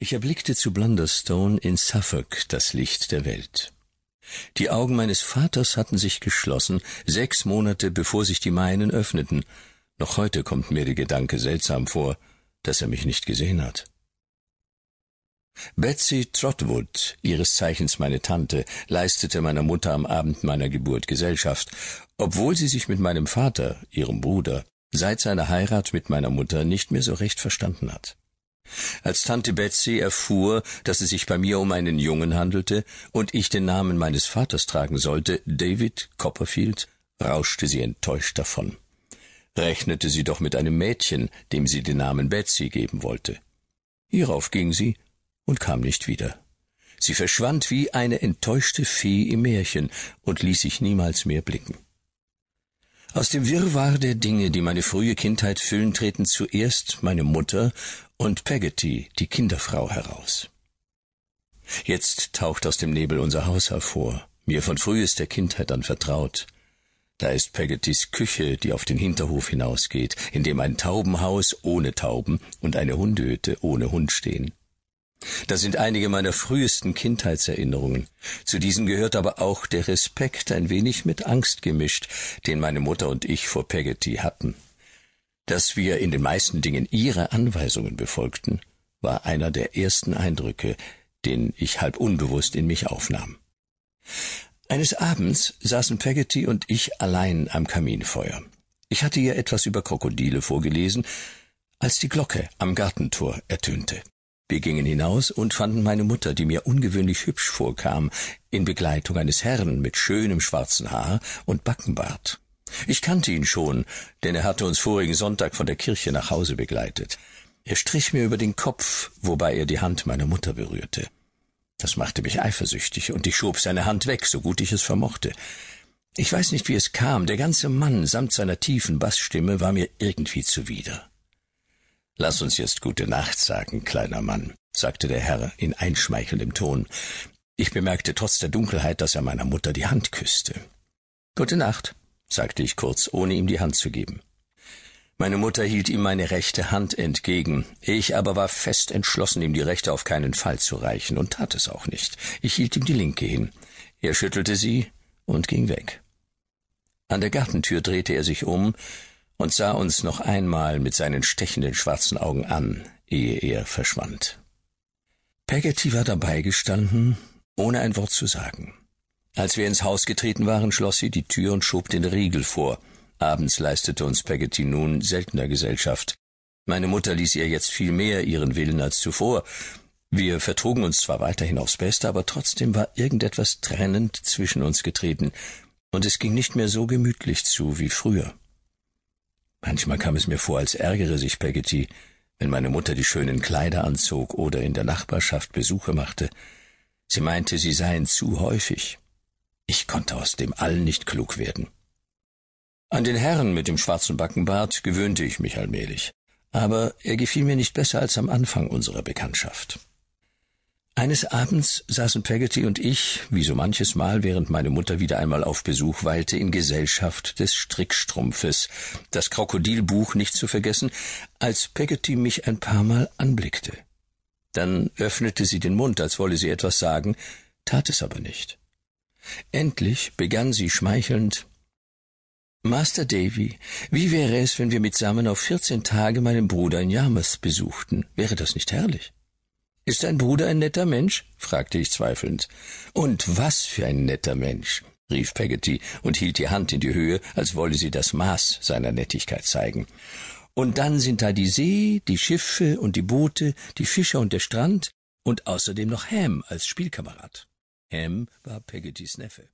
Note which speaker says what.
Speaker 1: Ich erblickte zu Blunderstone in Suffolk das Licht der Welt. Die Augen meines Vaters hatten sich geschlossen, sechs Monate bevor sich die meinen öffneten. Noch heute kommt mir der Gedanke seltsam vor, dass er mich nicht gesehen hat. Betsy Trotwood, ihres Zeichens meine Tante, leistete meiner Mutter am Abend meiner Geburt Gesellschaft, obwohl sie sich mit meinem Vater, ihrem Bruder, seit seiner Heirat mit meiner Mutter nicht mehr so recht verstanden hat. Als Tante Betsy erfuhr, dass es sich bei mir um einen Jungen handelte und ich den Namen meines Vaters tragen sollte, David Copperfield, rauschte sie enttäuscht davon. Rechnete sie doch mit einem Mädchen, dem sie den Namen Betsy geben wollte. Hierauf ging sie und kam nicht wieder. Sie verschwand wie eine enttäuschte Fee im Märchen und ließ sich niemals mehr blicken. Aus dem Wirrwarr der Dinge, die meine frühe Kindheit füllen, treten zuerst meine Mutter und Peggotty, die Kinderfrau, heraus. Jetzt taucht aus dem Nebel unser Haus hervor, mir von frühester Kindheit an vertraut. Da ist Peggottys Küche, die auf den Hinterhof hinausgeht, in dem ein Taubenhaus ohne Tauben und eine Hundehütte ohne Hund stehen. Das sind einige meiner frühesten Kindheitserinnerungen. Zu diesen gehört aber auch der Respekt, ein wenig mit Angst gemischt, den meine Mutter und ich vor Peggotty hatten. Dass wir in den meisten Dingen ihre Anweisungen befolgten, war einer der ersten Eindrücke, den ich halb unbewusst in mich aufnahm. Eines Abends saßen Peggotty und ich allein am Kaminfeuer. Ich hatte ihr etwas über Krokodile vorgelesen, als die Glocke am Gartentor ertönte. Wir gingen hinaus und fanden meine Mutter, die mir ungewöhnlich hübsch vorkam, in Begleitung eines Herrn mit schönem schwarzen Haar und Backenbart. Ich kannte ihn schon, denn er hatte uns vorigen Sonntag von der Kirche nach Hause begleitet. Er strich mir über den Kopf, wobei er die Hand meiner Mutter berührte. Das machte mich eifersüchtig, und ich schob seine Hand weg, so gut ich es vermochte. Ich weiß nicht, wie es kam, der ganze Mann samt seiner tiefen Bassstimme war mir irgendwie zuwider. Lass uns jetzt gute Nacht sagen, kleiner Mann, sagte der Herr in einschmeichelndem Ton. Ich bemerkte trotz der Dunkelheit, dass er meiner Mutter die Hand küsste. Gute Nacht, sagte ich kurz, ohne ihm die Hand zu geben. Meine Mutter hielt ihm meine rechte Hand entgegen, ich aber war fest entschlossen, ihm die rechte auf keinen Fall zu reichen und tat es auch nicht. Ich hielt ihm die linke hin. Er schüttelte sie und ging weg. An der Gartentür drehte er sich um, und sah uns noch einmal mit seinen stechenden schwarzen Augen an, ehe er verschwand. Peggotty war dabei gestanden, ohne ein Wort zu sagen. Als wir ins Haus getreten waren, schloss sie die Tür und schob den Riegel vor. Abends leistete uns Peggotty nun seltener Gesellschaft. Meine Mutter ließ ihr jetzt viel mehr ihren Willen als zuvor. Wir vertrugen uns zwar weiterhin aufs Beste, aber trotzdem war irgendetwas trennend zwischen uns getreten, und es ging nicht mehr so gemütlich zu wie früher. Manchmal kam es mir vor, als ärgere sich Peggotty, wenn meine Mutter die schönen Kleider anzog oder in der Nachbarschaft Besuche machte. Sie meinte, sie seien zu häufig. Ich konnte aus dem allen nicht klug werden. An den Herrn mit dem schwarzen Backenbart gewöhnte ich mich allmählich, aber er gefiel mir nicht besser als am Anfang unserer Bekanntschaft. Eines Abends saßen Peggotty und ich, wie so manches Mal, während meine Mutter wieder einmal auf Besuch weilte, in Gesellschaft des Strickstrumpfes, das Krokodilbuch nicht zu vergessen, als Peggotty mich ein paar Mal anblickte. Dann öffnete sie den Mund, als wolle sie etwas sagen, tat es aber nicht. Endlich begann sie schmeichelnd Master Davy, wie wäre es, wenn wir mitsammen auf vierzehn Tage meinen Bruder in Yarmouth besuchten? Wäre das nicht herrlich? Ist dein Bruder ein netter Mensch? fragte ich zweifelnd. Und was für ein netter Mensch, rief Peggotty und hielt die Hand in die Höhe, als wolle sie das Maß seiner Nettigkeit zeigen. Und dann sind da die See, die Schiffe und die Boote, die Fischer und der Strand und außerdem noch Ham als Spielkamerad. Ham war Peggottys Neffe.